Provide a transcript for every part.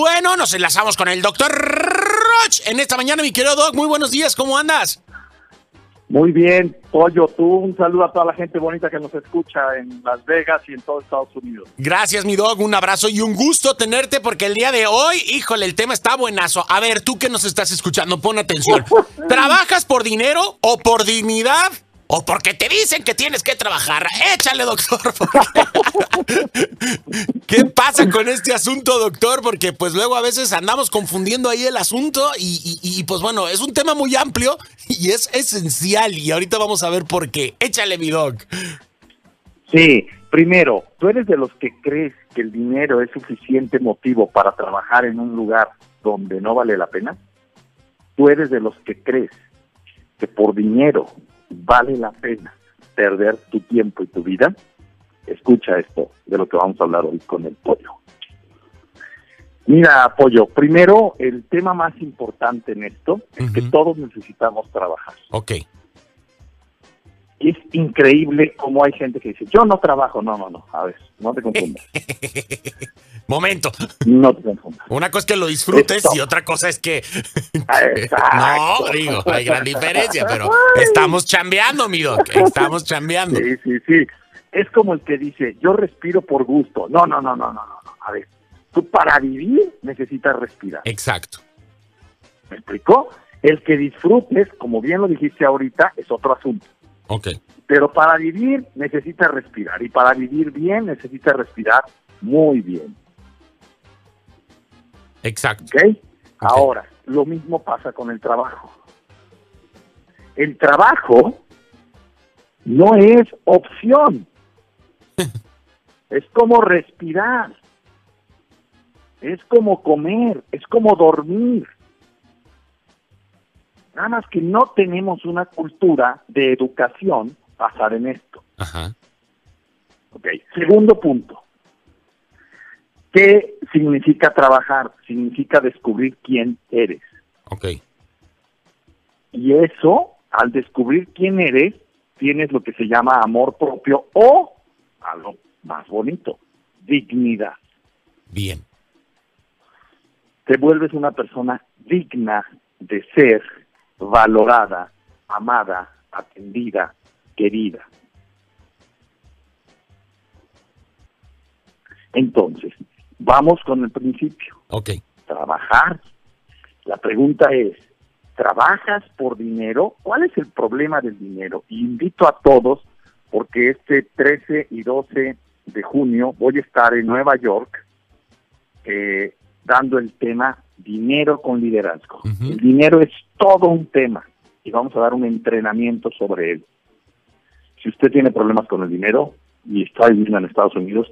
bueno, nos enlazamos con el doctor Roch en esta mañana, mi querido Doc. Muy buenos días, ¿cómo andas? Muy bien, Pollo, tú un saludo a toda la gente bonita que nos escucha en Las Vegas y en todo Estados Unidos. Gracias, mi dog, un abrazo y un gusto tenerte porque el día de hoy, híjole, el tema está buenazo. A ver, tú que nos estás escuchando, pon atención. ¿Trabajas por dinero o por dignidad? O porque te dicen que tienes que trabajar. Échale, doctor. ¿Qué pasa con este asunto, doctor? Porque pues luego a veces andamos confundiendo ahí el asunto y, pues bueno, es un tema muy amplio y es esencial y ahorita vamos a ver por qué. Échale, mi doc. Sí, primero, ¿tú eres de los que crees que el dinero es suficiente motivo para trabajar en un lugar donde no vale la pena? ¿Tú eres de los que crees que por dinero vale la pena perder tu tiempo y tu vida, escucha esto de lo que vamos a hablar hoy con el pollo. Mira, pollo, primero el tema más importante en esto es que todos necesitamos trabajar. Ok es increíble cómo hay gente que dice, yo no trabajo. No, no, no. A ver, no te confundas. Momento. No te confundas. Una cosa es que lo disfrutes y otra cosa es que... no, digo, hay gran diferencia, pero estamos chambeando, mi doc. Estamos chambeando. Sí, sí, sí. Es como el que dice, yo respiro por gusto. No, no, no, no, no, no. A ver, tú para vivir necesitas respirar. Exacto. ¿Me explicó? El que disfrutes, como bien lo dijiste ahorita, es otro asunto. Pero para vivir necesita respirar y para vivir bien necesita respirar muy bien. Exacto. ¿Okay? Ahora, lo mismo pasa con el trabajo. El trabajo no es opción. es como respirar. Es como comer, es como dormir. Nada más que no tenemos una cultura de educación basada en esto. Ajá. Ok, segundo punto. ¿Qué significa trabajar? Significa descubrir quién eres. Ok. Y eso, al descubrir quién eres, tienes lo que se llama amor propio o, algo más bonito, dignidad. Bien. Te vuelves una persona digna de ser valorada, amada, atendida, querida. Entonces, vamos con el principio. Ok. Trabajar. La pregunta es, ¿trabajas por dinero? ¿Cuál es el problema del dinero? invito a todos, porque este 13 y 12 de junio voy a estar en Nueva York eh, dando el tema dinero con liderazgo. El dinero es todo un tema y vamos a dar un entrenamiento sobre él. Si usted tiene problemas con el dinero y está viviendo en Estados Unidos,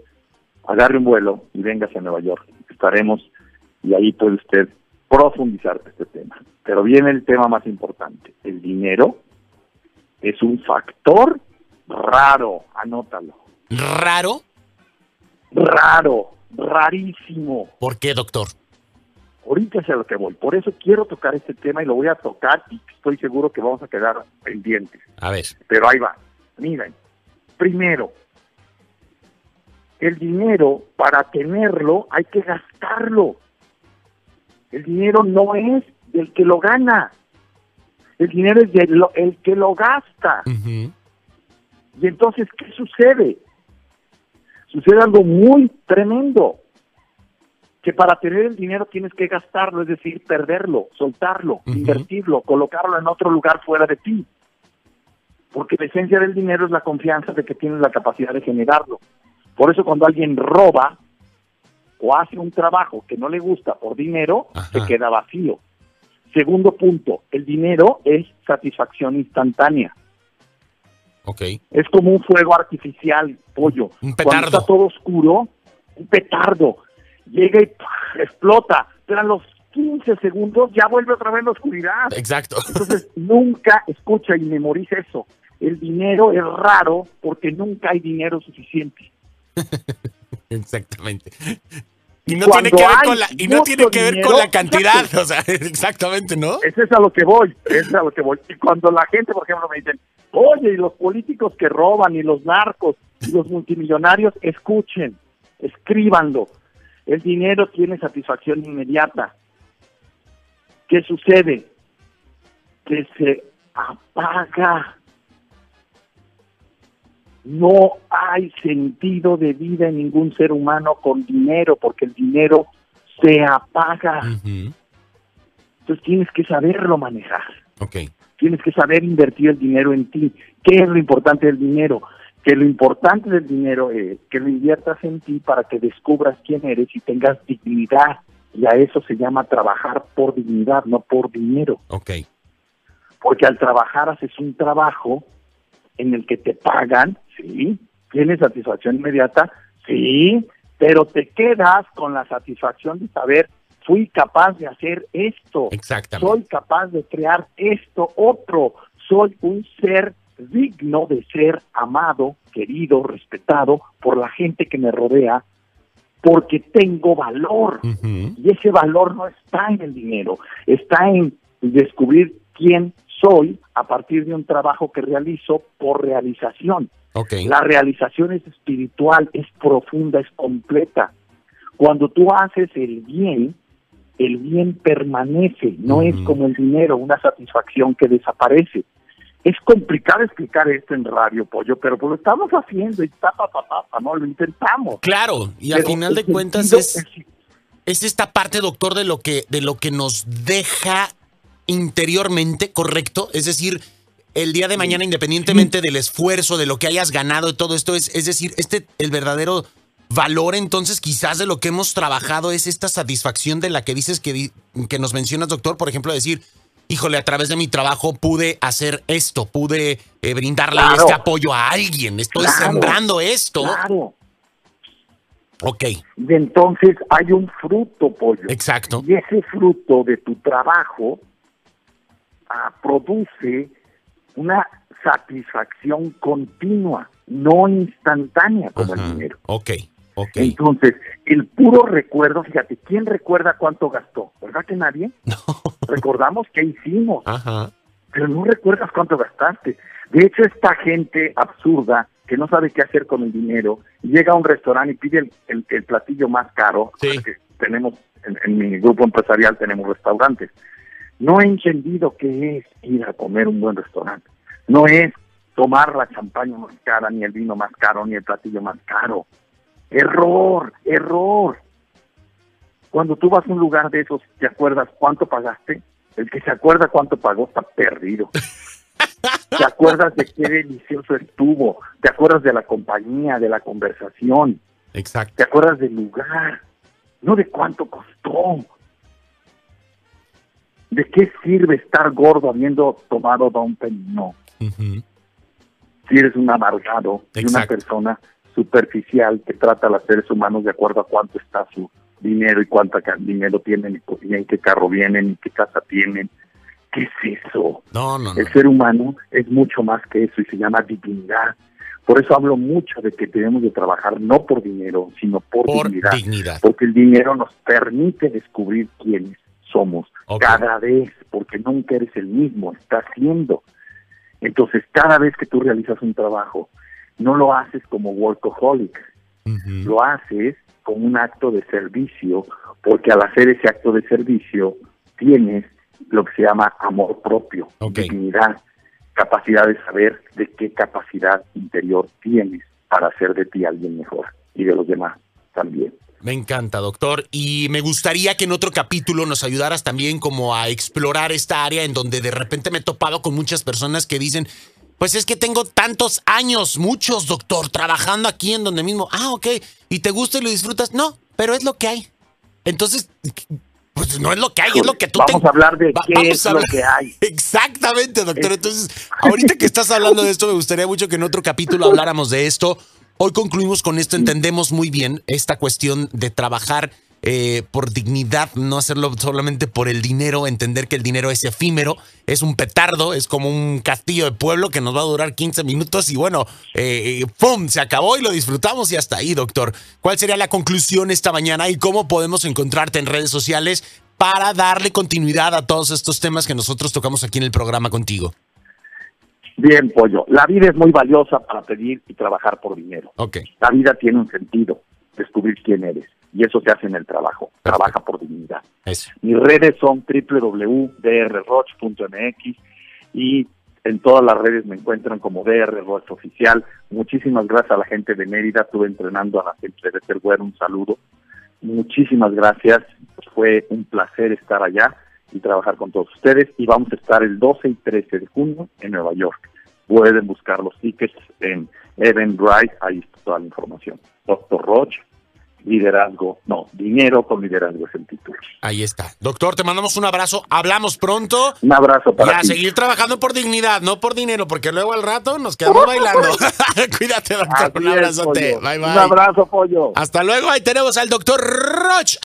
agarre un vuelo y véngase a Nueva York. Estaremos y ahí puede usted profundizar este tema. Pero viene el tema más importante. El dinero es un factor raro, anótalo. ¿Raro? Raro, rarísimo. ¿Por qué, doctor? Ahorita es a lo que voy. Por eso quiero tocar este tema y lo voy a tocar y estoy seguro que vamos a quedar pendientes. A ver. Pero ahí va. Miren, primero, el dinero, para tenerlo, hay que gastarlo. El dinero no es del que lo gana. El dinero es del el que lo gasta. Y entonces, ¿qué sucede? Sucede algo muy tremendo que para tener el dinero tienes que gastarlo, es decir, perderlo, soltarlo, invertirlo, colocarlo en otro lugar fuera de ti. Porque la esencia del dinero es la confianza de que tienes la capacidad de generarlo. Por eso cuando alguien roba o hace un trabajo que no le gusta por dinero, se queda vacío. Segundo punto, el dinero es satisfacción instantánea. Okay. Es como un fuego artificial, pollo. Un petardo. Cuando está todo oscuro, un petardo llega y explota, pero a los 15 segundos ya vuelve otra vez la oscuridad. Exacto. Entonces, nunca escucha y memoriza eso. El dinero es raro porque nunca hay dinero suficiente. Exactamente. Y no tiene que ver con la y no tiene que ver con la cantidad, o sea, exactamente, ¿no? Eso es a lo que voy, eso es a lo que voy. Y cuando la gente, por ejemplo, me dicen, "Oye, y los políticos que roban y los narcos y los multimillonarios, escuchen, escríbanlo El dinero tiene satisfacción inmediata. ¿Qué sucede? Que se apaga. No hay sentido de vida en ningún ser humano con dinero, porque el dinero se apaga. Entonces tienes que saberlo manejar. Okay. Tienes que saber invertir el dinero en ti. ¿Qué es lo importante del dinero? Que lo importante del dinero es que lo inviertas en ti para que descubras quién eres y tengas dignidad. Y a eso se llama trabajar por dignidad, no por dinero. Ok. Porque al trabajar haces un trabajo en el que te pagan, sí, tienes satisfacción inmediata, sí, pero te quedas con la satisfacción de saber fui capaz de hacer esto. Exactamente. Soy capaz de crear esto otro. Soy un ser digno de ser amado, querido, respetado por la gente que me rodea, porque tengo valor. Y ese valor no está en el dinero, está en descubrir quién soy a partir de un trabajo que realizo por realización. Okay. La realización es espiritual, es profunda, es completa. Cuando tú haces el bien, el bien permanece, no es como el dinero, una satisfacción que desaparece. Es complicado explicar esto en radio, pollo, pero pues lo estamos haciendo y tapa, no lo intentamos. Claro, y al final de cuentas es, es esta parte, doctor, de lo que de lo que nos deja interiormente, correcto, es decir, el día de mañana, independientemente del esfuerzo, de lo que hayas ganado, y todo esto es, es decir, este el verdadero valor entonces quizás de lo que hemos trabajado es esta satisfacción de la que dices que, que nos mencionas, doctor, por ejemplo, decir, híjole, a través de mi trabajo pude hacer esto, pude eh, brindarle este apoyo a alguien, estoy sembrando esto. Claro. Ok. Y entonces hay un fruto, pollo. Exacto. Y ese fruto de tu trabajo ah, produce una satisfacción continua, no instantánea como el dinero. Ok. Entonces, el puro recuerdo, fíjate, ¿quién recuerda cuánto gastó? ¿Verdad que nadie? No. Recordamos qué hicimos, Ajá. pero no recuerdas cuánto gastaste. De hecho, esta gente absurda que no sabe qué hacer con el dinero, llega a un restaurante y pide el, el, platillo más caro, sí. tenemos, en, en mi grupo empresarial tenemos restaurantes. No he entendido qué es ir a comer un buen restaurante. No es tomar la champaña más cara, ni el vino más caro, ni el platillo más caro. Error, error. Cuando tú vas a un lugar de esos, ¿te acuerdas cuánto pagaste? El que se acuerda cuánto pagó está perdido. ¿Te acuerdas de qué delicioso estuvo? ¿Te acuerdas de la compañía, de la conversación? Exacto. ¿Te acuerdas del lugar? No de cuánto costó. ¿De qué sirve estar gordo habiendo tomado Don No. Si eres un amargado y una persona superficial que trata a los seres humanos de acuerdo a cuánto está su dinero y cuánto dinero tienen y en qué carro vienen y qué casa tienen. ¿Qué es eso? No, no, El ser humano es mucho más que eso y se llama dignidad. Por eso hablo mucho de que tenemos de trabajar no por dinero, sino por, dignidad, Porque el dinero nos permite descubrir quiénes somos cada vez, porque nunca eres el mismo, estás siendo. Entonces, cada vez que tú realizas un trabajo, no lo haces como workaholic, lo haces como un acto de servicio, porque al hacer ese acto de servicio tienes lo que se llama amor propio, dignidad, capacidad de saber de qué capacidad interior tienes para hacer de ti alguien mejor y de los demás también. Me encanta, doctor. Y me gustaría que en otro capítulo nos ayudaras también como a explorar esta área en donde de repente me he topado con muchas personas que dicen, pues es que tengo tantos años, muchos, doctor, trabajando aquí en donde mismo. Ah, ok. ¿Y te gusta y lo disfrutas? No, pero es lo que hay. Entonces, pues no es lo que hay, es lo que tú Vamos a hablar de qué es lo que hay. Exactamente, doctor. Entonces, ahorita que estás hablando de esto, me gustaría mucho que en otro capítulo habláramos de esto. Hoy concluimos con esto, entendemos muy bien esta cuestión de trabajar eh, por dignidad, no hacerlo solamente por el dinero, entender que el dinero es efímero, es un petardo, es como un castillo de pueblo que nos va a durar 15 minutos y bueno, eh, ¡pum! Se acabó y lo disfrutamos y hasta ahí, doctor. ¿Cuál sería la conclusión esta mañana y cómo podemos encontrarte en redes sociales para darle continuidad a todos estos temas que nosotros tocamos aquí en el programa contigo? Bien, pollo. La vida es muy valiosa para pedir y trabajar por dinero. La vida tiene un sentido descubrir quién eres. Y eso se hace en el trabajo. Trabaja por dignidad. Eso. Mis redes son www.drroch.mx y en todas las redes me encuentran como DR Roch Oficial. Muchísimas gracias a la gente de Mérida. Estuve entrenando a la gente de Terguer. Un saludo. Muchísimas gracias. Fue un placer estar allá y trabajar con todos ustedes. Y vamos a estar el 12 y 13 de junio en Nueva York. Pueden buscar los tickets en Eventbrite. Ahí está toda la información. Doctor Roch, liderazgo, no, dinero con liderazgo es el título. Ahí está. Doctor, te mandamos un abrazo. Hablamos pronto. Un abrazo Y para a ti. seguir trabajando por dignidad, no por dinero, porque luego al rato nos quedamos bailando. Cuídate, doctor. Así Un es, abrazote. pollo. Bye, bye. Un abrazo, pollo. Hasta luego. Ahí tenemos al doctor Roch.